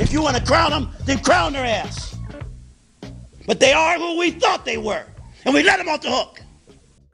If you want to crown them, then crown their ass. But they are who we thought they were, and we let them off the hook.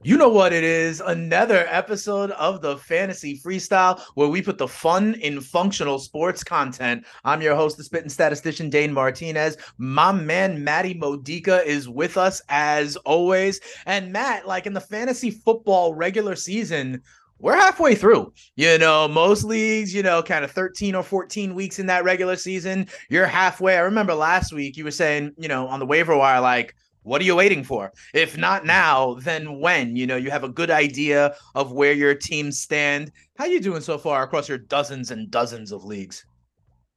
You know what it is? Another episode of the Fantasy Freestyle where we put the fun in functional sports content. I'm your host, the spitting statistician, Dane Martinez. My man, Matty Modica, is with us as always. And Matt, like in the fantasy football regular season, we're halfway through. You know, most leagues, you know, kind of 13 or 14 weeks in that regular season. You're halfway. I remember last week you were saying, you know, on the waiver wire, like, what are you waiting for? If not now, then when? You know, you have a good idea of where your teams stand. How you doing so far across your dozens and dozens of leagues?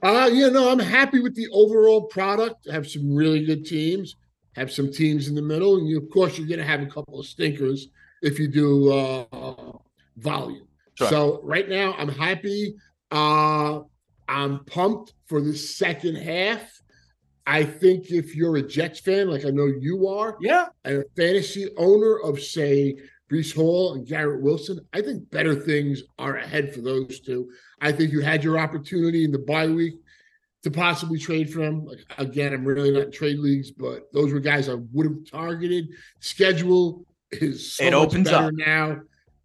Uh, you know, I'm happy with the overall product. I have some really good teams, have some teams in the middle, and you, of course, you're going to have a couple of stinkers if you do uh, volume. Sure. So right now, I'm happy. Uh, I'm pumped for the second half. I think if you're a Jets fan, like I know you are, yeah, and a fantasy owner of say Breece Hall and Garrett Wilson, I think better things are ahead for those two. I think you had your opportunity in the bye week to possibly trade for them. Like, again, I'm really not in trade leagues, but those were guys I would have targeted. Schedule is so it opens better up now.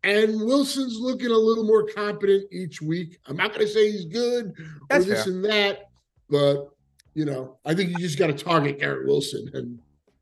And Wilson's looking a little more competent each week. I'm not going to say he's good That's or this fair. and that, but you know, I think you just got to target Garrett Wilson and.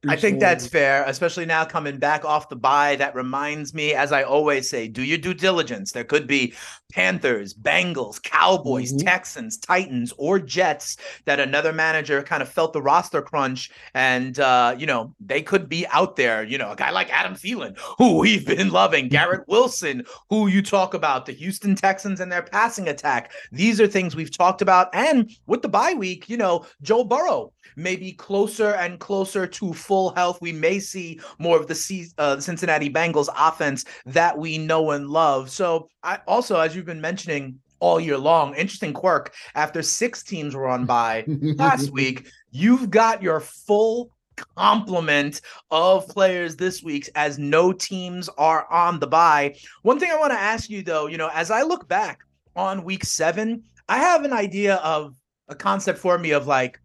I think that's fair, especially now coming back off the bye. That reminds me, as I always say, do your due diligence. There could be Panthers, Bengals, Cowboys, Mhm. Texans, Titans, or Jets that another manager kind of felt the roster crunch, and uh, you know they could be out there. You know, a guy like Adam Thielen, who we've been loving, Garrett Wilson, who you talk about, the Houston Texans and their passing attack. These are things we've talked about, and with the bye week, you know, Joe Burrow may be closer and closer to full health. We may see more of the C- uh, Cincinnati Bengals offense that we know and love. So, I also, as you've been mentioning all year long, interesting quirk. After six teams were on by last week, you've got your full complement of players this week as no teams are on the bye. One thing I want to ask you though, you know, as I look back on week seven, I have an idea of a concept for me of like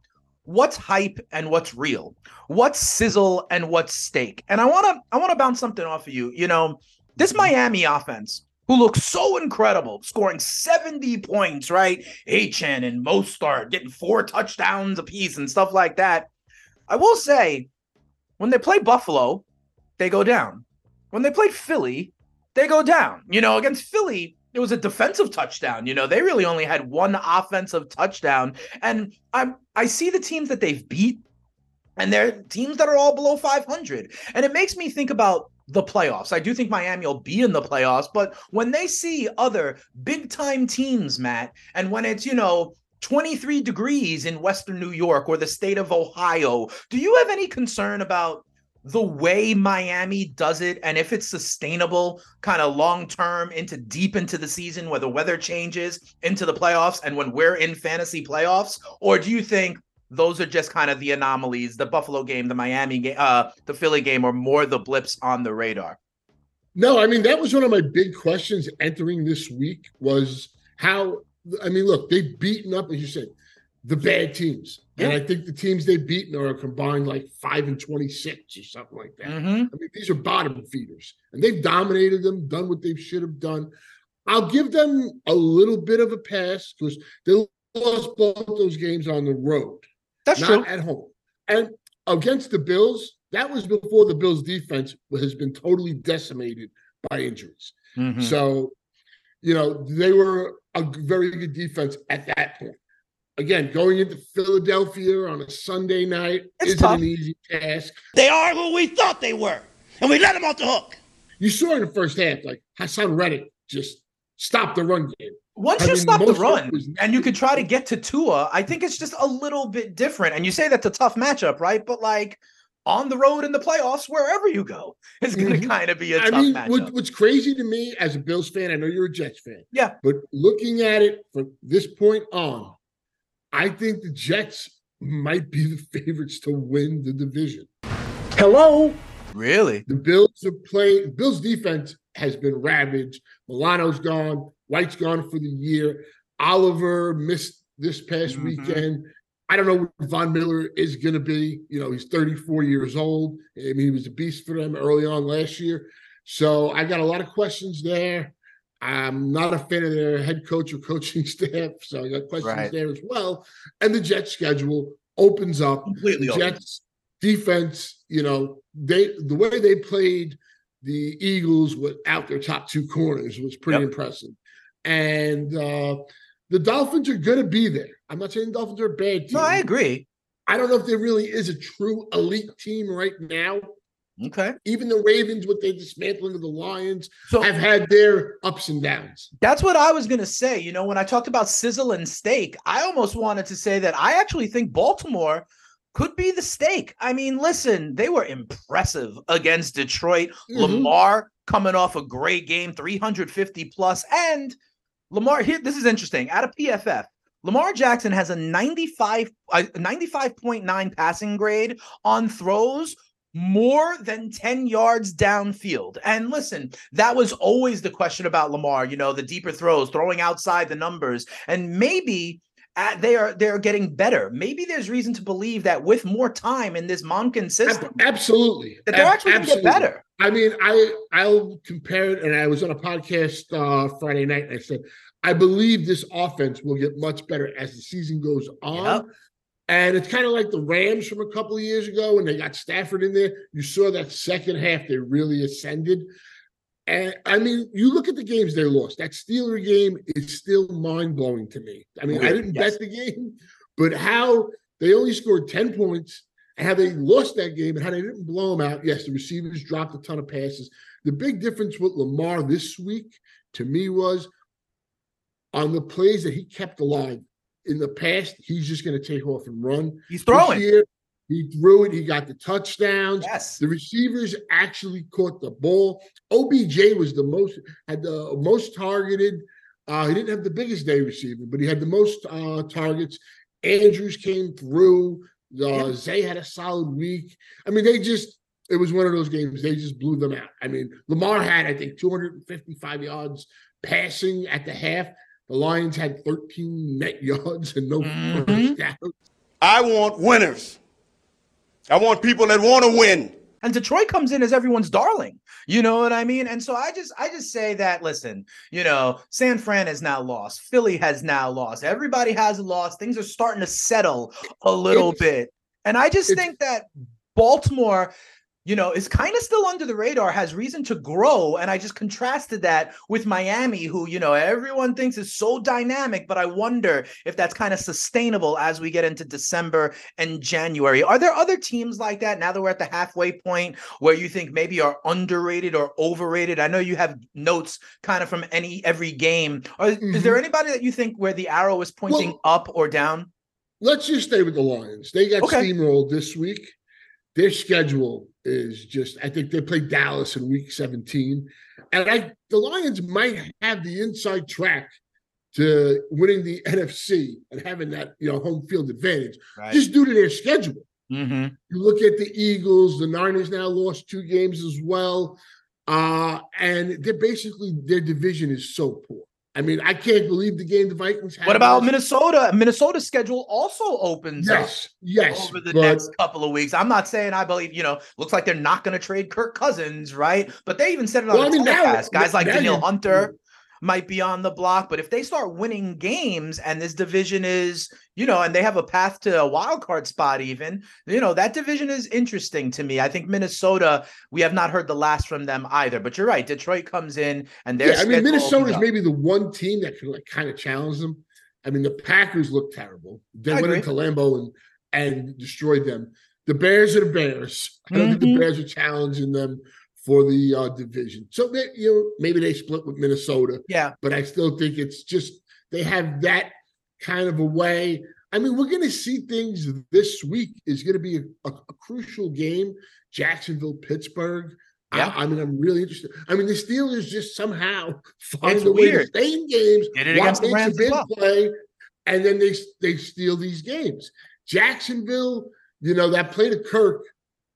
what's hype and what's real? What's sizzle and what's steak? And i want to i want to bounce something off of you you know? This mm-hmm. miami offense who looks so incredible scoring 70 points right? Achane and Mostert getting four touchdowns apiece and stuff like that. I will say when they play buffalo they go down. When they played philly they go down you know against philly it was a defensive touchdown. You know, they really only had one offensive touchdown. And I I see the teams that they've beat, and they're teams that are all below 500. And it makes me think about the playoffs. I do think Miami will be in the playoffs, but when they see other big time teams, Matt, and when it's, you know, 23 degrees in Western New York or the state of Ohio, do you have any concern about the way Miami does it and if it's sustainable kind of long term into deep into the season where the weather changes into the playoffs and when we're in fantasy playoffs or do you think those are just kind of the anomalies the Buffalo game the Miami game uh the Philly game are more the blips on the radar No, I mean that was one of my big questions entering this week was how I mean, look, they've beaten up, as you said, the bad teams. And I think the teams they've beaten are combined like five and twenty-six or something like that. mm-hmm. I mean, these are bottom feeders, and they've dominated them, done what they should have done. I'll give them a little bit of a pass because they lost both those games on the road, that's not true at home. And against the Bills, that was before the Bills' defense has been totally decimated by injuries. Mhm. So, you know, they were a very good defense at that point. Again, going into Philadelphia on a Sunday night It's isn't tough. an easy task. They are who we thought they were, and we let them off the hook. You saw in the first half, like Haason Reddick just stopped the run game. Once I you mean, stop the most of it run and you could try to get to Tua, I think it's just a little bit different. And you say that's a tough matchup, right? But like on the road in the playoffs, wherever you go, it's going to Mhm. kind of be a I tough mean, matchup. what, what's crazy to me as a Bills fan, I know you're a Jets fan. Yeah. But looking at it from this point on, I think the Jets might be the favorites to win the division. Hello. Really? The Bills have played. Bills defense has been ravaged. Milano's gone. White's gone for the year. Oliver missed this past Mhm. weekend. I don't know what Von Miller is going to be. You know, he's 34 years old. I mean, he was a beast for them early on last year. So I got a lot of questions there. I'm not a fan of their head coach or coaching staff, so I got questions Right. there as well. And the Jets schedule opens up. Completely The open. Jets defense, you know, they the way they played the Eagles without their top two corners was pretty Yep. impressive. And uh the Dolphins are going to be there. I'm not saying the Dolphins are a bad team. No, I agree. I don't know if there really is a true elite team right now. Okay. Even the Ravens, with their dismantling of the Lions, So have had their ups and downs. That's what I was going to say. You know, when I talked about sizzle and steak, I almost wanted to say that I actually think Baltimore could be the steak. I mean, listen, they were impressive against Detroit. Mhm. Lamar coming off a great game, 350 plus, and Lamar here. This is interesting. Out of PFF, Lamar Jackson has a 95 a 95.9 passing grade on throws more than 10 yards downfield. And listen, that was always the question about Lamar, you know, the deeper throws, throwing outside the numbers. And maybe uh, they are they're getting better. Maybe there's reason to believe that with more time in this Monken system, Absolutely. that they're actually going to get better. I mean, I I'll compare it, and I was on a podcast uh, Friday night, and I said I believe this offense will get much better as the season goes on. Yep. And it's kind of like the Rams from a couple of years ago when they got Stafford in there. You saw that second half they really ascended. And I mean, you look at the games they lost. That Steeler game is still mind blowing to me. I mean, I didn't yes. bet the game, but how they only scored 10 points and how they lost that game and how they didn't blow them out. Yes, the receivers dropped a ton of passes. The big difference with Lamar this week to me was on the plays that he kept alive. In the past, he's just going to take off and run. He's throwing. year, he threw it. He got the touchdowns. Yes. The receivers actually caught the ball. OBJ was the most had the most targeted. Uh, he didn't have the biggest day receiver, but he had the most uh, targets. Andrews came through. Uh. Zay had a solid week. I mean, they just it was one of those games. They just blew them out. I mean, Lamar had I think 255 yards passing at the half. The Lions had 13 net yards and no Mhm. first down. I want winners. I want people that want to win. and Detroit comes in as everyone's darling. You know what I mean? And so I just I just say that listen, you know, San Fran has now lost, Philly has now lost, everybody has lost. Things are starting to settle a little It's- bit. And I just think that Baltimore you know, is kind of still under the radar, has reason to grow. And I just contrasted that with Miami, who, you know, everyone thinks is so dynamic, but I wonder if that's kind of sustainable as we get into December and January. Are there other teams like that now that we're at the halfway point where you think maybe are underrated or overrated? I know you have notes kind of from any every game. Or is there mm-hmm. anybody that you think where the arrow is pointing Well- up or down? let's just stay with the Lions. They got Okay. steamrolled this week. Their schedule is just, I think they play Dallas in week 17. And I the Lions might have the inside track to winning the NFC and having that, you know, home field advantage Right. just due to their schedule. hmm You look at the Eagles, the Niners now lost two games as well. Uh, and they're basically their division is so poor. I mean, I can't believe the game the Vikings had. What about Minnesota? Minnesota's schedule also opens up. Yes, yes. over the but- next couple of weeks. I'm not saying I believe, you know, looks like they're not going to trade Kirk Cousins, right? But they even said it on Well, the I mean, now-. Guys like now Danielle Hunter might be on the block, but if they start winning games and this division is, you know, and they have a path to a wild card spot, even, you know, that division is interesting to me. I think Minnesota, we have not heard the last from them either. But you're right, Detroit comes in and their yeah, I mean, opens Minnesota's maybe the one team that can like kind of challenge them. I mean, the Packers look terrible. They I went agree. into Lambeau and and destroyed them. The Bears are the Bears. I don't think Mhm. the Bears are challenging them for the uh, division. So you know, maybe they split with Minnesota, yeah. but I still think it's just they have that kind of a way. I mean, we're going to see things this week. Is going to be a, a, a crucial game. Jacksonville, Pittsburgh. Yeah. I, I mean, I'm really interested. I mean, the Steelers just somehow find It's a way to weird. stay in games. Did it against the Rams big well. play, and then they they steal these games. Jacksonville, you know, that play to Kirk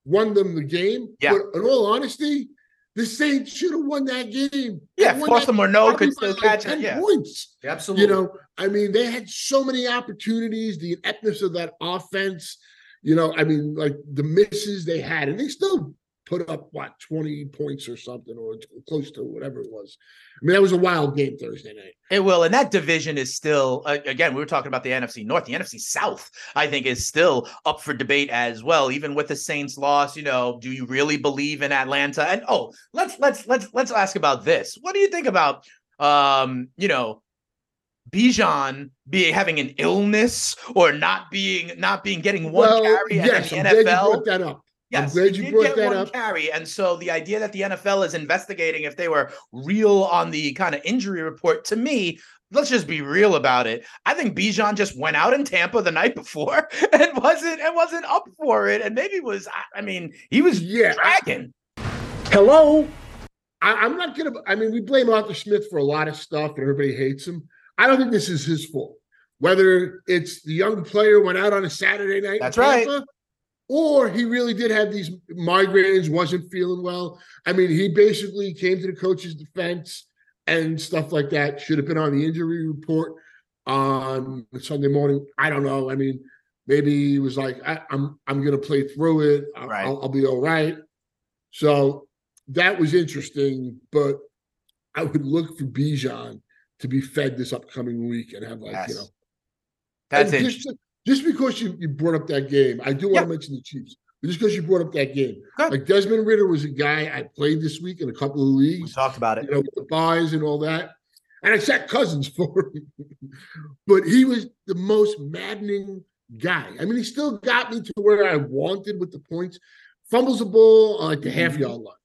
won them the game. Yeah. But in all honesty, the Saints should have won that game. Yeah, They won Force that them or no could still by catch it. Yeah, points. absolutely. You know, I mean, they had so many opportunities, the ineptness of that offense, you know, I mean, like the misses they had, and they still put up what 20 points or something, or close to whatever it was. I mean, that was a wild game Thursday night. It will, and that division is still uh, again. We were talking about the NFC North, the NFC South. I think is still up for debate as well. Even with the Saints' loss, you know, do you really believe in Atlanta? And oh, let's let's let's let's ask about this. What do you think about um, you know, Bijan being having an illness or not being not being getting one well, carry yes, and I'm then the NFL? that up. Yes, glad he you did brought get that up. carry, and so the idea that the NFL is investigating if they were real on the kind of injury report, to me, let's just be real about it. I think Bijan just went out in Tampa the night before and wasn't and wasn't up for it, and maybe was. I- mean, he was Yeah, I- dragging. Hello. I, I'm not gonna. I mean, we blame Arthur Smith for a lot of stuff, and everybody hates him. I don't think this is his fault. Whether it's the young player went out on a Saturday night, in That's right. Or he really did have these migraines, wasn't feeling well. I mean, he basically came to the coach's defense and stuff like that. Should have been on the injury report on Sunday morning. I don't know. I mean, maybe he was like, I, "I'm I'm gonna play through it. I'll, Right. I'll, I'll be all right." So that was interesting, but I would look for Bijan to be fed this upcoming week and have like you know That's it. just, just because you, you brought up that game, I do want Yeah. to mention the Chiefs. But just because you brought up that game, Good. like Desmond Ridder was a guy I played this week in a couple of We leagues, talked about it, you it. know, with the buys and all that. And I sat cousins for him, but he was the most maddening guy. I mean, he still got me to where I wanted with the points. Fumbles the ball on like the half Mhm. yard line.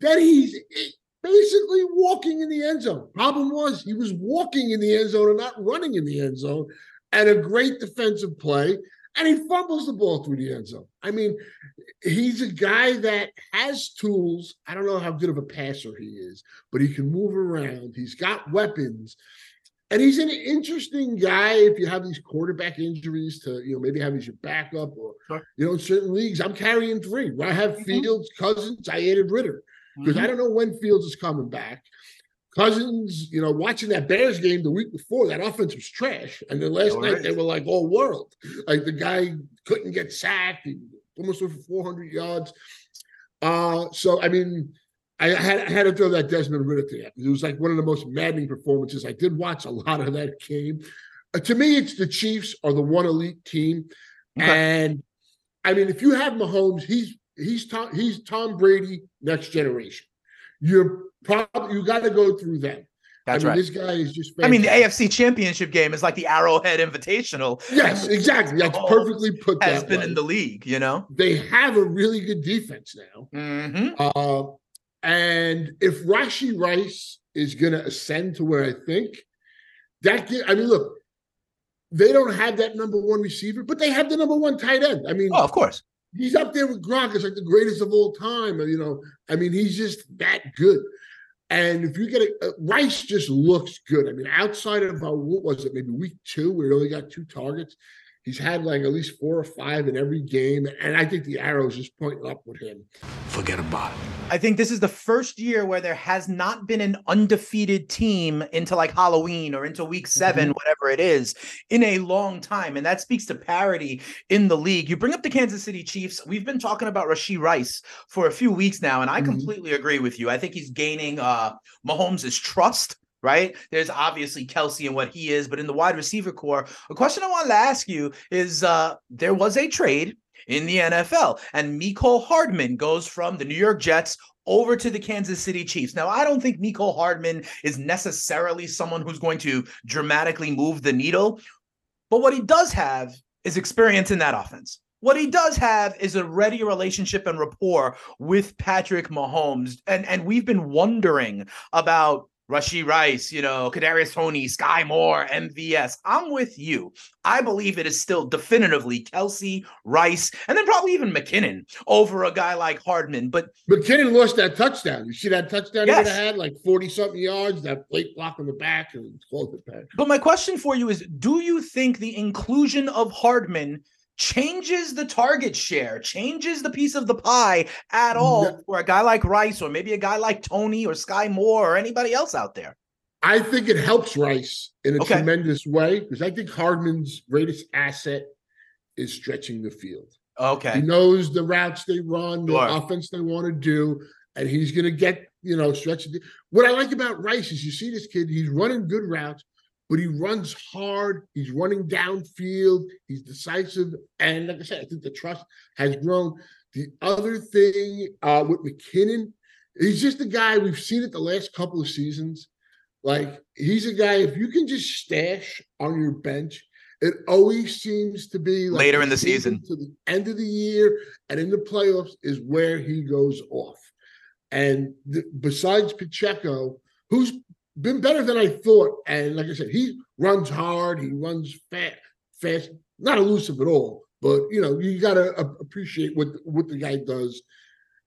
Then he's eh, basically walking in the end zone. Problem was he was walking in the end zone and not running in the end zone. And a great defensive play, and he fumbles the ball through the end zone. I mean, he's a guy that has tools. I don't know how good of a passer he is, but he can move around. He's got weapons. And he's an interesting guy if you have these quarterback injuries to, you know, maybe have as your backup or, you know, in certain leagues, I'm carrying three. I have Mhm. Fields, Cousins, I added Ridder because Mhm. I don't know when Fields is coming back. Cousins, you know, watching that Bears game the week before, that offense was trash. And then last All night right. they were like all world. Like the guy couldn't get sacked, he almost went for 400 yards. Uh, so I mean, I had, I had to throw that Desmond Ridder to that. It was like one of the most maddening performances. I did watch a lot of that game. Uh, to me, it's the Chiefs are the one elite team, Okay. and I mean, if you have Mahomes, he's he's Tom he's Tom Brady next generation. You're probably you got to go through them. That's I mean, right. This guy is just. I mean, the. AFC Championship game is like the Arrowhead Invitational. Yes, exactly. That's Mahomes perfectly put. Has been way. in the league, you know. They have a really good defense now. hmm Uh, and if Rashee Rice is going to ascend to where I think that, gi- I mean, look, they don't have that number one receiver, but they have the number one tight end. I mean, Oh, of course. He's up there with Gronk as like the greatest of all time. You know, I mean, he's just that good. And if you get a, uh, Rice, just looks good. I mean, outside of uh, what was it, maybe week two, where he only got two targets, he's had like at least four or five in every game. And I think the arrows just pointing up with him. Forget about it. I think this is the first year where there has not been an undefeated team into like Halloween or into week 7 whatever it is, in a long time. And that speaks to parity in the league. You bring up the Kansas City Chiefs. We've been talking about Rasheed Rice for a few weeks now, and I Mhm. completely agree with you. I think he's gaining uh Mahomes' trust. Right. There's obviously Kelce and what he is, but in the wide receiver core, a question I wanted to ask you is uh there was a trade in the NFL. And Miko Hardman goes from the New York Jets over to the Kansas City Chiefs. Now, I don't think Miko Hardman is necessarily someone who's going to dramatically move the needle, but what he does have is experience in that offense. What he does have is a ready relationship and rapport with Patrick Mahomes. And, and we've been wondering about Rasheed Rice, you know, Kadarius Toney, Sky Moore, MVS. I'm with you. I believe it is still definitively Kelce, Rice, and then probably even McKinnon over a guy like Hardman. But McKinnon lost that touchdown. You see that touchdown Yes. he would have had, like 40 something yards, that late block on the back, and closed it back. but my question for you is: Do you think the inclusion of Hardman changes the target share, changes the piece of the pie at all No. for a guy like Rice or maybe a guy like Toney or Sky Moore or anybody else out there. I think it helps Rice in a Okay. tremendous way because I think Hardman's greatest asset is stretching the field. Okay. He knows the routes they run, the Sure. offense they want to do, and he's going to get, you know, stretch. What I like about Rice is you see this kid, he's running good routes, but he runs hard. He's running downfield. He's decisive. And like I said, I think the trust has grown. The other thing uh, with McKinnon, he's just a guy we've seen it the last couple of seasons. Like he's a guy, if you can just stash on your bench, it always seems to be like Later in the season. to the end of the year and in the playoffs is where he goes off. And th- besides Pacheco, who's been better than I thought, and like I said, he runs hard, he runs fast, fast, not elusive at all. But you know, you gotta appreciate what what the guy does,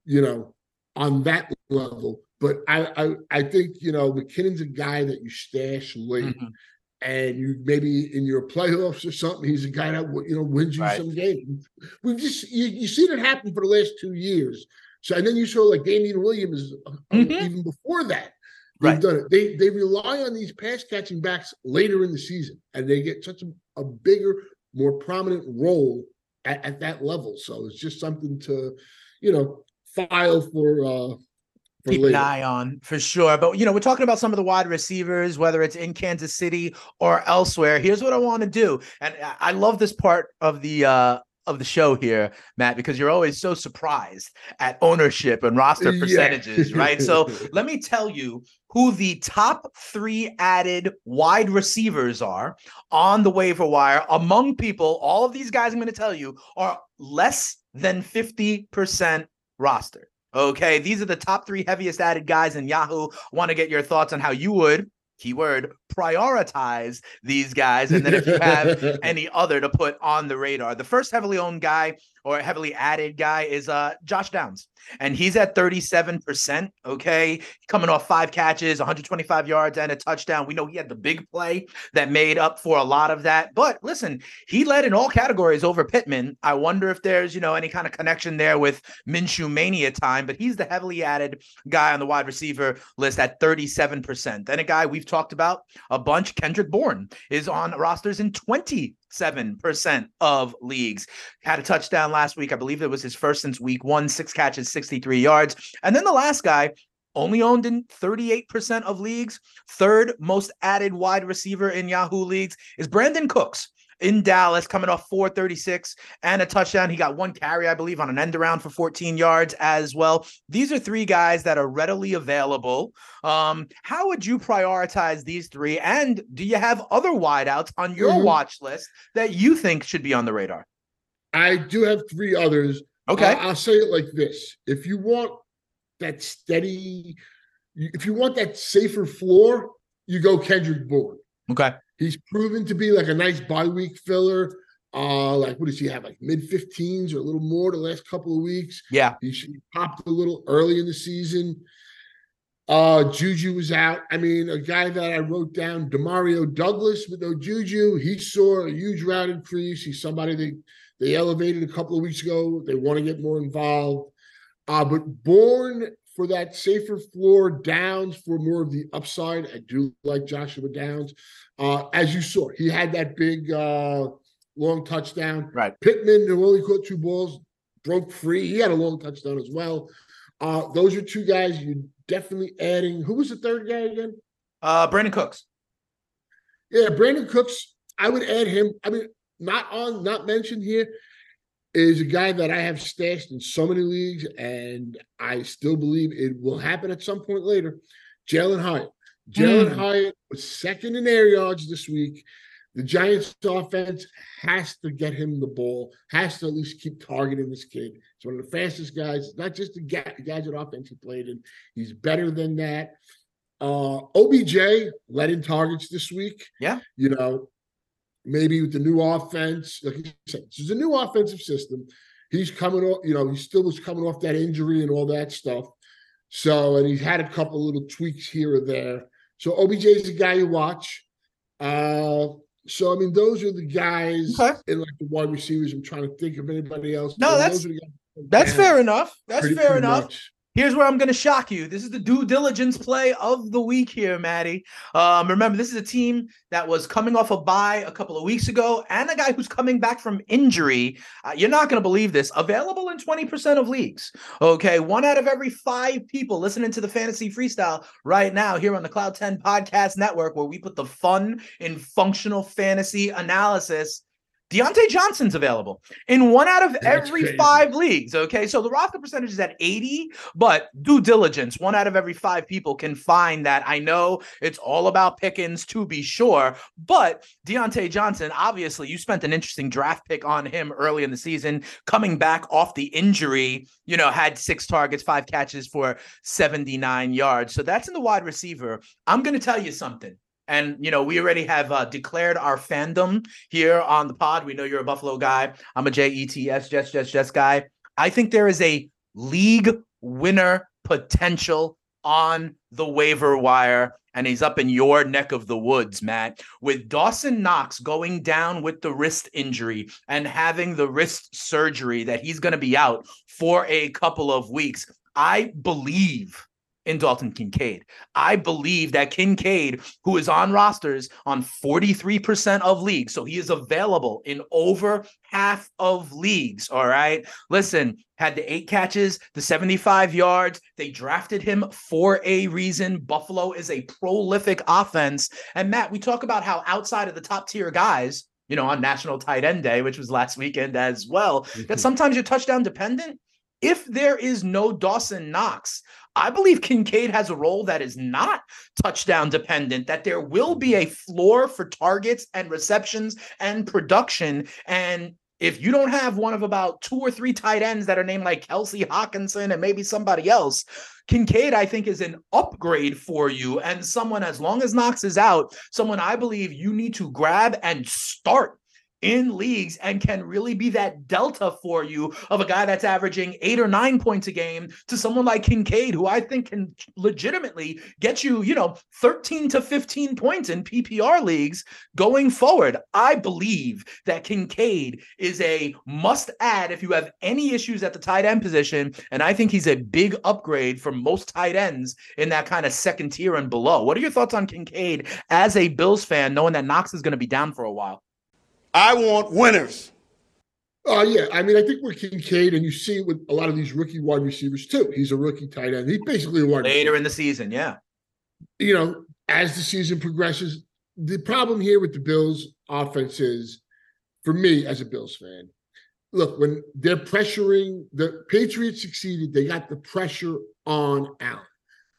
you know, on that level. But I I, I think you know McKinnon's a guy that you stash late Mhm. and you maybe in your playoffs or something, he's a guy that you know wins you Right. some games. We've just you, you seen it happen for the last two years. So and then you saw like Damien Williams uh, Mhm. even before that. They've Right. done it. They they rely on these pass catching backs later in the season, and they get such a, a bigger, more prominent role at, at that level. So it's just something to, you know, file for uh for keep an eye on for sure. But you know, we're talking about some of the wide receivers, whether it's in Kansas City or elsewhere. Here's what I want to do, and I love this part of the uh of the show here, Matt, because you're always so surprised at ownership and roster Yeah. percentages, right? So let me tell you who the top three added wide receivers are on the waiver wire among people. All of these guys I'm going to tell you are less than 50% roster. Okay, these are the top three heaviest added guys in Yahoo. Want to get your thoughts on how you would, keyword, prioritize these guys. And then if you have any other to put on the radar. The first heavily owned guy or heavily added guy is uh Josh Downs. And he's at 37%. Okay. Coming off five catches, 125 yards, and a touchdown. We know he had the big play that made up for a lot of that. But listen, he led in all categories over Pittman. I wonder if there's, you know, any kind of connection there with Minshew Mania time, but he's the heavily added guy on the wide receiver list at 37%. Then a guy we've talked about a bunch, Kendrick Bourne, is on rosters in 27% of leagues. Had a touchdown last week. I believe it was his first since week one, six catches, 63 yards. And then the last guy, only owned in 38% of leagues, third most added wide receiver in Yahoo leagues is Brandin Cooks in Dallas, coming off 436 and a touchdown. He got one carry, I believe, on an end around for 14 yards as well. These are three guys that are readily available. Um, how would you prioritize these three? And do you have other wideouts on your Mhm. watch list that you think should be on the radar? I do have three others. Okay. I- I'll say it like this: if you want that steady, if you want that safer floor, you go Kendrick Bourne. okay. He's proven to be like a nice bye week filler. Uh, like what does he have? Like mid 15s or a little more the last couple of weeks. Yeah. He he popped a little early in the season. Uh, Juju was out. I mean, a guy that I wrote down, Demario Douglas with no Juju. He saw a huge route increase. He's somebody they they elevated a couple of weeks ago. They want to get more involved. Uh, but Bourne for that safer floor, Downs for more of the upside. I do like Joshua Downs. Uh, as you saw, he had that big uh, long touchdown. Right. Pittman, who only caught two balls, broke free. He had a long touchdown as well. Uh, those are two guys you're definitely adding. Who was the third guy again? Uh, Brandin Cooks. Yeah, Brandin Cooks. I would add him. I mean, not on, not mentioned here, is a guy that I have stashed in so many leagues, and I still believe it will happen at some point later. Jalin Hyatt. Jalin Hmm. Hyatt was second in air yards this week. The Giants' offense has to get him the ball, has to at least keep targeting this kid. He's one of the fastest guys, not just the ga- gadget offense he played in. He's better than that. Uh, OBJ led in targets this week. Yeah. You know, maybe with the new offense, like you said, this is a new offensive system. He's coming off, you know, he still was coming off that injury and all that stuff. So, and he's had a couple little tweaks here or there. So OBJ is a guy you watch. Uh, So I mean, those are the guys Okay. and like the wide receivers. I'm trying to think of anybody else. No, that's- those are the guys That's fair enough. That's pretty- fair pretty enough. much. Here's where I'm going to shock you. This is the due diligence play of the week here, Maddie. Um, remember, this is a team that was coming off a bye a couple of weeks ago, and a guy who's coming back from injury. Uh, you're not going to believe this. Available in 20% of leagues. Okay, one out of every five people listening to the fantasy freestyle right now here on the Cloud 10 Podcast Network, where we put the fun in functional fantasy analysis. Diontae Johnson's available in one out of That's every crazy. five leagues. Okay. So the roster percentage is at 80, but due diligence, one out of every five people can find that. I know it's all about Pickens to be sure, but Diontae Johnson, obviously, you spent an interesting draft pick on him early in the season, coming back off the injury, you know, had six targets, five catches for 79 yards. So that's in the wide receiver. I'm going to tell you something. And you know, we already have uh, declared our fandom here on the pod. We know you're a Buffalo guy. I'm a JETS Jets Jets Jets guy. I think there is a league winner potential on the waiver wire, and he's up in your neck of the woods, Matt. With Dawson Knox going down with the wrist injury and having the wrist surgery that he's going to be out for a couple of weeks, I believe in Dalton Kincaid. I believe that Kincaid, who is on rosters on 43% of leagues, so he is available in over half of leagues. All right. Listen, had the eight catches, the 75 yards. They drafted him for a reason. Buffalo is a prolific offense. And Matt, we talk about how outside of the top tier guys, you know, on National Tight End Day, which was last weekend as well, that mm-hmm. sometimes you're touchdown dependent. If there is no Dawson Knox, I believe Kincaid has a role that is not touchdown dependent, that there will be a floor for targets and receptions and production. And if you don't have one of about two or three tight ends that are named like Kelce Hockenson and maybe somebody else, Kincaid, I think, is an upgrade for you. And someone, as long as Knox is out, someone I believe you need to grab and start in leagues and can really be that delta for you of a guy that's averaging eight or nine points a game to someone like Kincaid, who I think can legitimately get you, you know, 13 to 15 points in PPR leagues going forward. I believe that Kincaid is a must add if you have any issues at the tight end position. And I think he's a big upgrade for most tight ends in that kind of second tier and below. What are your thoughts on Kincaid as a Bills fan, knowing that Knox is going to be down for a while? I want winners. Oh yeah, I mean, I think with Kincaid, and you see it with a lot of these rookie wide receivers too. He's a rookie tight end. He's basically a wide Later receiver. in the season, yeah. You know, as the season progresses, the problem here with the Bills' offense is, for me as a Bills fan, look when they're pressuring the Patriots succeeded, they got the pressure on Allen.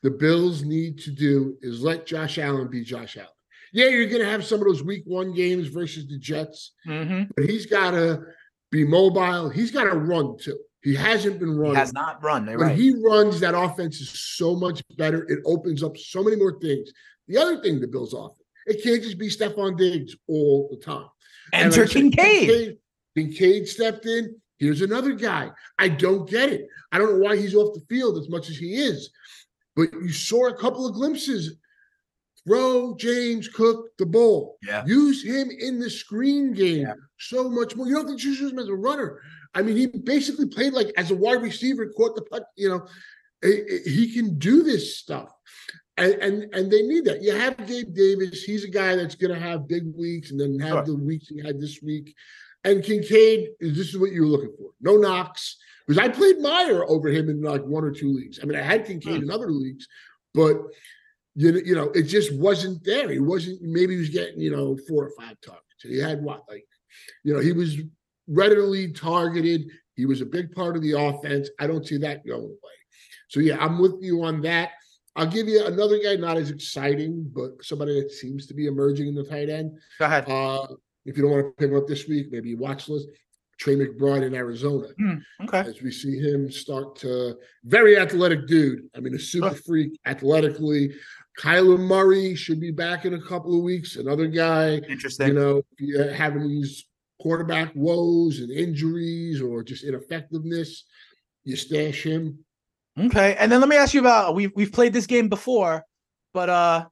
The Bills need to do is let Josh Allen be Josh Allen. Yeah, you're going to have some of those Week One games versus the Jets Mm-hmm. but he's got to be mobile. He's got to run too. He hasn't been He has not run. When right. he runs, that offense is so much better. It opens up so many more things. The other thing the Bills offer, it can't just be Stefon Diggs all the time. And Enter like Kincaid. Kincaid. Kincaid stepped in. Here's another guy. I don't get it. I don't know why he's off the field as much as he is. But you saw a couple of glimpses. Throw James Cook the ball. Yeah. Use him in the screen game Yeah. so much more. You don't think you should use him as a runner. I mean, he basically played like as a wide receiver, caught the puck, you know. He- He can do this stuff. And, and and they need that. You have Gabe Davis. He's a guy that's going to have big weeks and then have the weeks he had this week. And Kincaid, is this is what you were looking for. No Knox. Because I played Meyer over him in like one or two leagues. I mean, I had Kincaid hmm. in other leagues, but you know, you know, it just wasn't there. He wasn't. Maybe he was getting you know four or five targets. He had what like, you know, he was readily targeted. He was a big part of the offense. I don't see that going away. So yeah, I'm with you on that. I'll give you another guy, not as exciting, but somebody that seems to be emerging in the tight end. Go ahead. Uh, if you don't want to pick him up this week, maybe you watch list. Trey McBride in Arizona. Okay. As we see him start to very athletic dude. I mean, a super freak athletically. Kyler Murray should be back in a couple of weeks. Another guy, Interesting. you know, having these quarterback woes and injuries or just ineffectiveness, you stash him. Okay, and then let me ask you about we've we've played this game before, but uh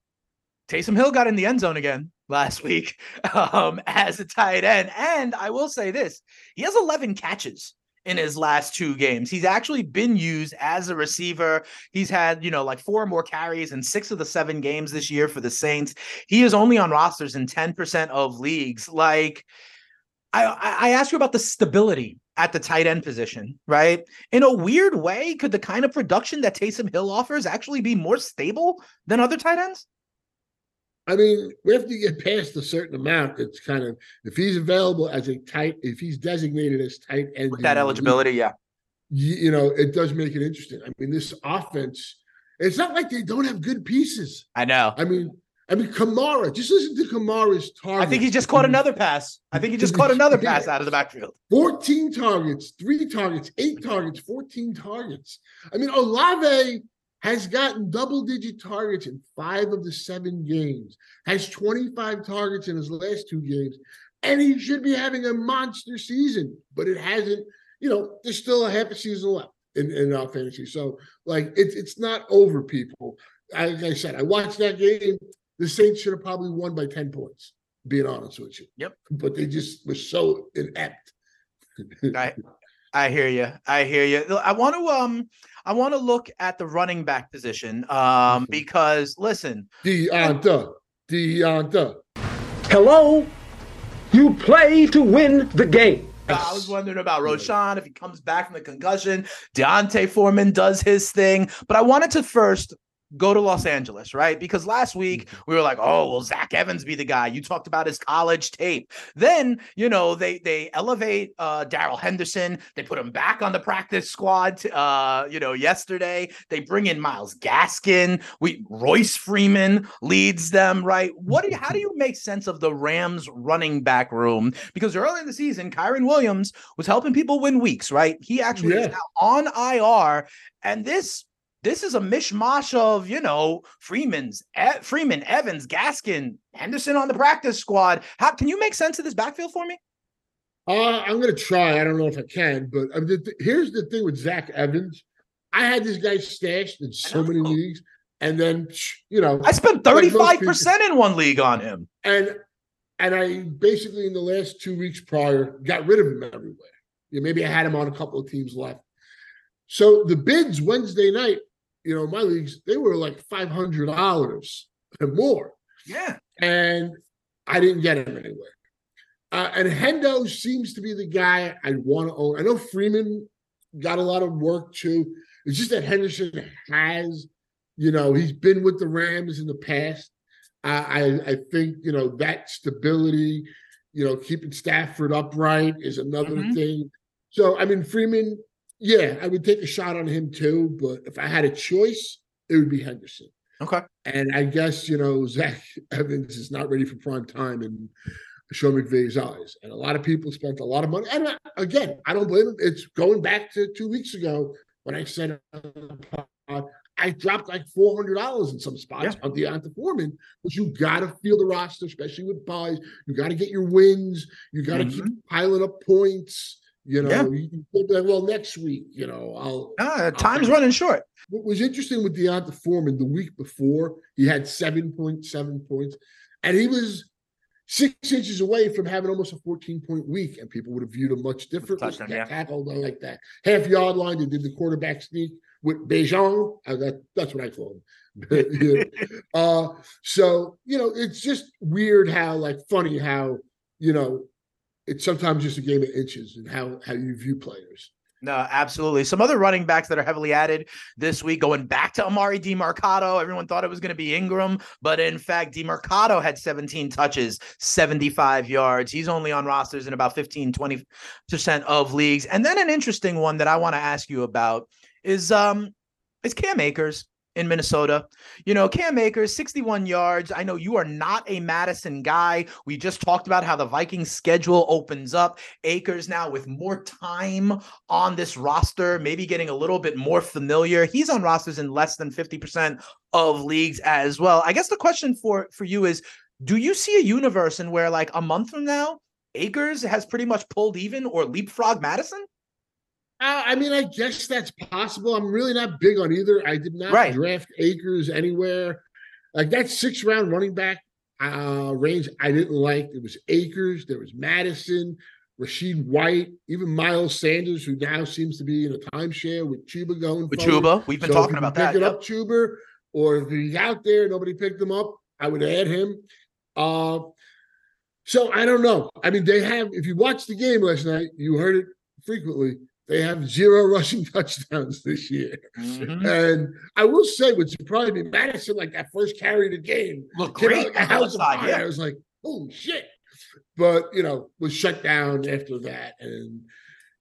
Taysom Hill got in the end zone again. last week um, as a tight end. And I will say this he has 11 catches in his last two games. He's actually been used as a receiver. He's had, you know, like four more carries in six of the seven games this year for the Saints. He is only on rosters in 10% of leagues. Like, I, I asked you about the stability at the tight end position, right? In a weird way, could the kind of production that Taysom Hill offers actually be more stable than other tight ends? I mean, we have to get past a certain amount. It's kind of if he's available as a tight, if he's designated as tight end, With that eligibility, yeah. You, you know, it does make it interesting. I mean, this offense, it's not like they don't have good pieces. I know. I mean, I mean, Kamara, just listen to Kamara's target. I think he just caught another pass. I think he just caught another pass out of the backfield. 14 targets, three targets, eight targets, 14 targets. I mean, Olave has gotten double digit targets in five of the seven games, has 25 targets in his last two games, and he should be having a monster season, but it hasn't. You know, there's still a half a season left in, in our fantasy. So, like, it's it's not over, people. Like I said, I watched that game. The Saints should have probably won by 10 points, being honest with you. Yep. But they just were so inept. I I hear you. I hear you. I want to um I want to look at the running back position um because listen, Deonta, Deonta. Hello? You play to win the game. I was wondering about Roschon if he comes back from the concussion. D'Onta Foreman does his thing, but I wanted to first go to Los Angeles, right? Because last week we were like, oh, will Zach Evans be the guy? You talked about his college tape. Then, you know, they they elevate uh Darrell Henderson, they put him back on the practice squad uh, you know, yesterday. They bring in Myles Gaskin. We Royce Freeman leads them, right? What do you how do you make sense of the Rams running back room? Because early in the season, Kyren Williams was helping people win weeks, right? He actually is now on IR, and this this is a mishmash of you know Freeman's E- Freeman, Evans, Gaskin, Henderson on the practice squad. How can you make sense of this backfield for me? Uh, I'm gonna try. I don't know if I can, but I mean, the, th- here's the thing with Zach Evans. I had this guy stashed in so many leagues, and then you know, I spent Like thirty most five percent in one league on him. and and I basically in the last two weeks prior got rid of him everywhere. Maybe I had him on a couple of teams left. So the bids Wednesday night, you know, my leagues they were like five hundred dollars and more. Yeah, and I didn't get him anywhere. Uh, and Hendo seems to be the guy I want to own. I know Freeman got a lot of work too. It's just that Henderson has, you know, he's been with the Rams in the past. I I, I think you know that stability, you know, keeping Stafford upright is another Mhm. thing. So I mean, Freeman, yeah, I would take a shot on him too. But if I had a choice, it would be Henderson. okay. And I guess, you know, Zach Evans is not ready for prime time in Sean McVay's eyes. And a lot of people spent a lot of money. And I- again, I don't blame him. It's going back to two weeks ago when I said pod, I dropped like $400 in some spots on D'Onta Foreman, but you got to feel the roster, especially with buys. You got to get your wins. You got to keep mm-hmm. piling up points. You know, Yeah. you, could like, well, next week, you know, I'll Uh, time's running short. what was interesting with D'Onta Foreman the week before, he had 7.7 points, and he was six inches away from having almost a 14 point week, and people would have viewed him much differently. Touchdown, yeah. tackled like that half yard line. They did the quarterback sneak with Bejan. Uh, that, that's what I call him. uh, so you know, it's just weird how, like, funny how you know, it's sometimes just a game of inches and how how you view players. No, absolutely. Some other running backs that are heavily added this week, going back to Emari Demercado. Everyone thought it was going to be Ingram, but in fact, DiMarcado had 17 touches, 75 yards. He's only on rosters in about 15, 20% of leagues. And then an interesting one that I want to ask you about is um is Cam Akers in Minnesota. You know, Cam Akers, 61 yards. I know you are not a Mattison guy. We just talked about how the Vikings schedule opens up. Akers now with more time on this roster, maybe getting a little bit more familiar. He's on rosters in less than 50% of leagues as well. I guess the question for for you is do you see a universe in where like a month from now Akers has pretty much pulled even or leapfrog Mattison? Uh, I mean, I guess that's possible. I'm really not big on either. I did not Right. draft Akers anywhere. Like that six round running back uh, range I didn't like. There was Akers, there was Mattison, Rachaad White, even Miles Sanders, who now seems to be in a timeshare with Chuba going. With forward. Chuba, we've been So talking about that. Pick it yep. up, Chuba, or if he's out there, nobody picked him up. I would add him. Uh, so I don't know. I mean, they have. If you watched the game last night, you heard it frequently. They have zero rushing touchdowns this year. Mhm. And I will say, what surprised me, Mattison, like that first carry of the game, Look came out great. like a house of fire. yeah. I was like, oh shit. But you know, was shut down after that. And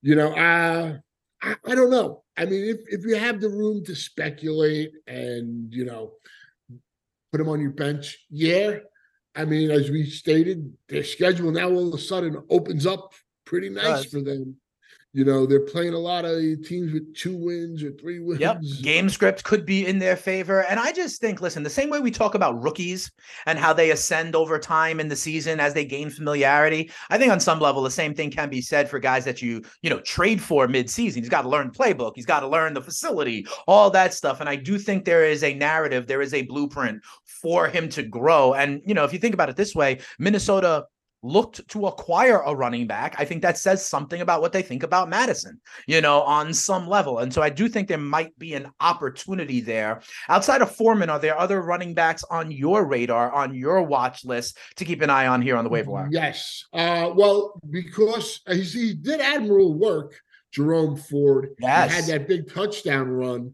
you know, uh I, I don't know. I mean, if if you have the room to speculate and you know put them on your bench, yeah. I mean, as we stated, their schedule now all of a sudden opens up pretty nice for them. You know, they're playing a lot of teams with two wins or three wins. Yep. Game script could be in their favor. And I just think, listen, the same way we talk about rookies and how they ascend over time in the season as they gain familiarity, I think on some level, the same thing can be said for guys that you, you know, trade for mid-season. He's got to learn playbook. He's got to learn the facility, all that stuff. And I do think there is a narrative, there is a blueprint for him to grow. And, you know, if you think about it this way, Minnesota looked to acquire a running back. I think that says something about what they think about Mattison, you know, on some level. And so I do think there might be an opportunity there. Outside of Foreman, are there other running backs on your radar, on your watch list to keep an eye on here on the waiver wire? Yes. Uh, well, because he, did admirable work, Jerome Ford. He had that big touchdown run.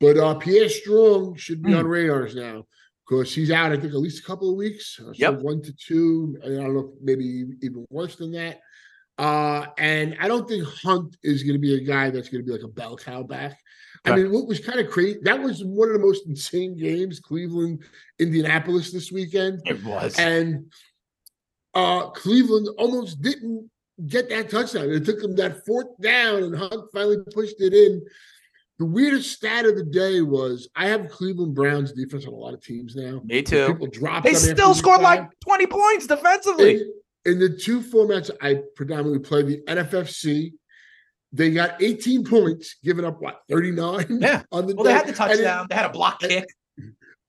But uh, Pierre Strong should be Hmm. on radars now because she's out, I think, at least a couple of weeks. Uh, so Yep. one to two. I don't know, maybe even worse than that. Uh, and I don't think Hunt is going to be a guy that's going to be like a bell cow back. I Right. mean, what was kind of crazy, that was one of the most insane games, Cleveland, Indianapolis this weekend. It was. And uh Cleveland almost didn't get that touchdown. It took them that fourth down, and Hunt finally pushed it in. The weirdest stat of the day was I have Cleveland Browns defense on a lot of teams now. Me too. People drop They still scored five. like 20 points defensively. in, in the two formats I predominantly play, the NFFC. They got 18 points, giving up what 39 Yeah. on the Well, they had the And in- touchdown. They had a block kick.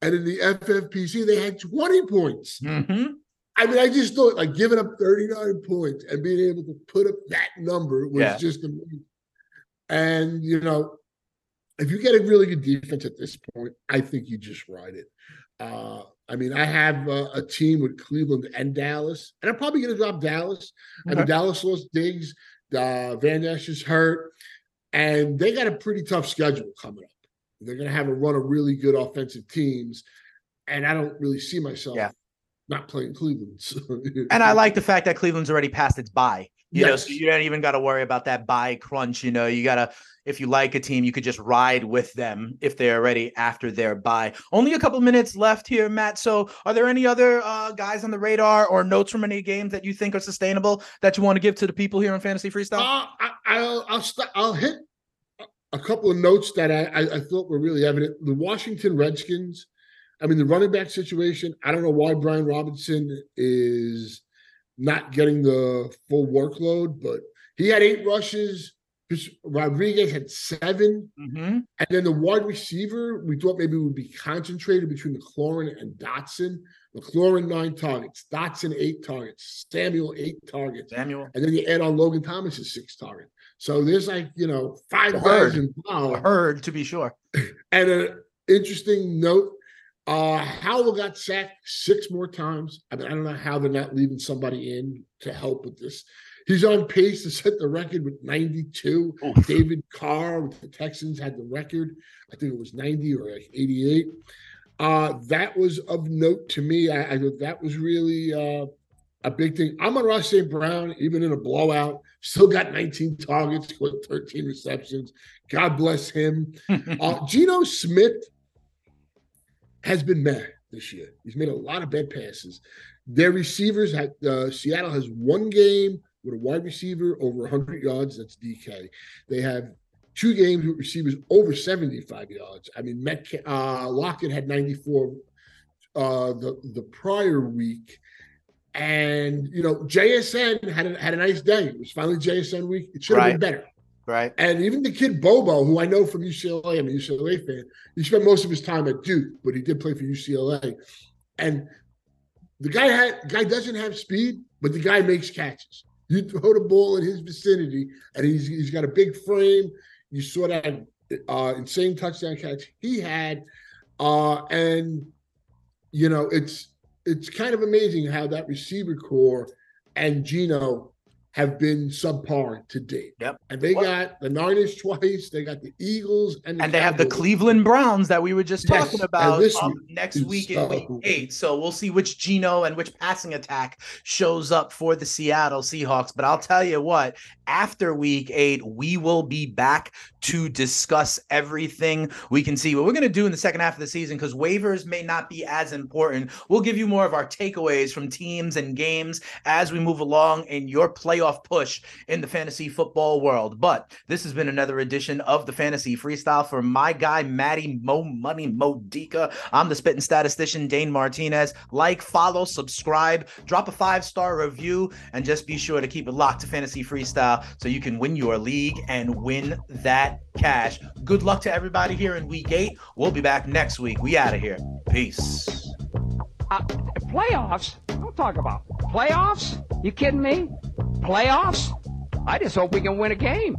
And in the FFPC, they had 20 points. Mhm. I mean, I just thought like giving up 39 points and being able to put up that number was Yeah. just amazing. And you know, if you get a really good defense at this point, I think you just ride it. Uh, I mean, I have uh, a team with Cleveland and Dallas, and I'm probably going to drop Dallas. I mean, Dallas lost Diggs, uh, Vander Esch is hurt, and they got a pretty tough schedule coming up. They're going to have a run of really good offensive teams, and I don't really see myself Yeah. not playing Cleveland. so- And I like the fact that Cleveland's already passed its bye. You know, so you don't even got to worry about that bye crunch. You know, you got to, if you like a team, you could just ride with them if they're ready after their bye. Only a couple minutes left here, Matt. So, are there any other uh, guys on the radar or notes from any games that you think are sustainable that you want to give to the people here on Fantasy Freestyle? Uh, I, I'll I'll, st- I'll hit a couple of notes that I, I I thought were really evident. The Washington Redskins. I mean, the running back situation. I don't know why Brian Robinson is not getting the full workload, but he had eight rushes. Rodriguez had seven. Mhm. And then the wide receiver, we thought maybe would be concentrated between McLaurin and Dotson. McLaurin, nine targets. Dotson, eight targets. Samuel, eight targets. Samuel. And then you add on Logan Thomas's six targets. So there's like, you know, five A guys herd. to be sure. And an interesting note uh Howell got sacked six more times. I mean, I don't know how they're not leaving somebody in to help with this. He's on pace to set the record with 92. Oof. David Carr with the Texans had the record. I think it was 90 or 88. Uh, that was of note to me. I, I thought that was really uh, a big thing. Amon-Ra St. Brown, even in a blowout, still got 19 targets, with 13 receptions. God bless him. Uh, Geno Smith has been mad this year. He's made a lot of bad passes. Their receivers had uh, Seattle has one game with a wide receiver over 100 yards. That's DK. They have two games with receivers over 75 yards. I mean, Metcalf, uh, Lockett had 94 uh, the the prior week. And you know, JSN had a, had a nice day. It was finally JSN week. It should have Right. been better. Right. And even the kid Bobo, who I know from UCLA, I'm a UCLA fan. He spent most of his time at Duke, but he did play for UCLA. And the guy had guy doesn't have speed, but the guy makes catches. You throw the ball in his vicinity, and he's he's got a big frame. You saw that uh, insane touchdown catch he had, uh, and you know it's it's kind of amazing how that receiver corps and Geno have been subpar to date. Yep. And they Well- got the Niners twice. They got the Eagles and the and they have the Cleveland Browns that we were just Yes, talking about um, next week in week eight. So we'll see which Geno and which passing attack shows up for the Seattle Seahawks. But I'll tell you what, after week eight, we will be back to discuss everything we can see. What we're going to do in the second half of the season, because waivers may not be as important, we'll give you more of our takeaways from teams and games as we move along in your playoff push in the fantasy football world. But this has been another edition of the Fantasy Freestyle for my guy, Matty Mo Money Modica. I'm the spitting statistician, Dane Martinez. Like, follow, subscribe, drop a five star review, and just be sure to keep it locked to Fantasy Freestyle so you can win your league and win that cash. Good luck to everybody here in week eight. We'll be back next week. We out of here. Peace. Uh, playoffs? Don't talk about playoffs. You kidding me? Playoffs? I just hope we can win a game.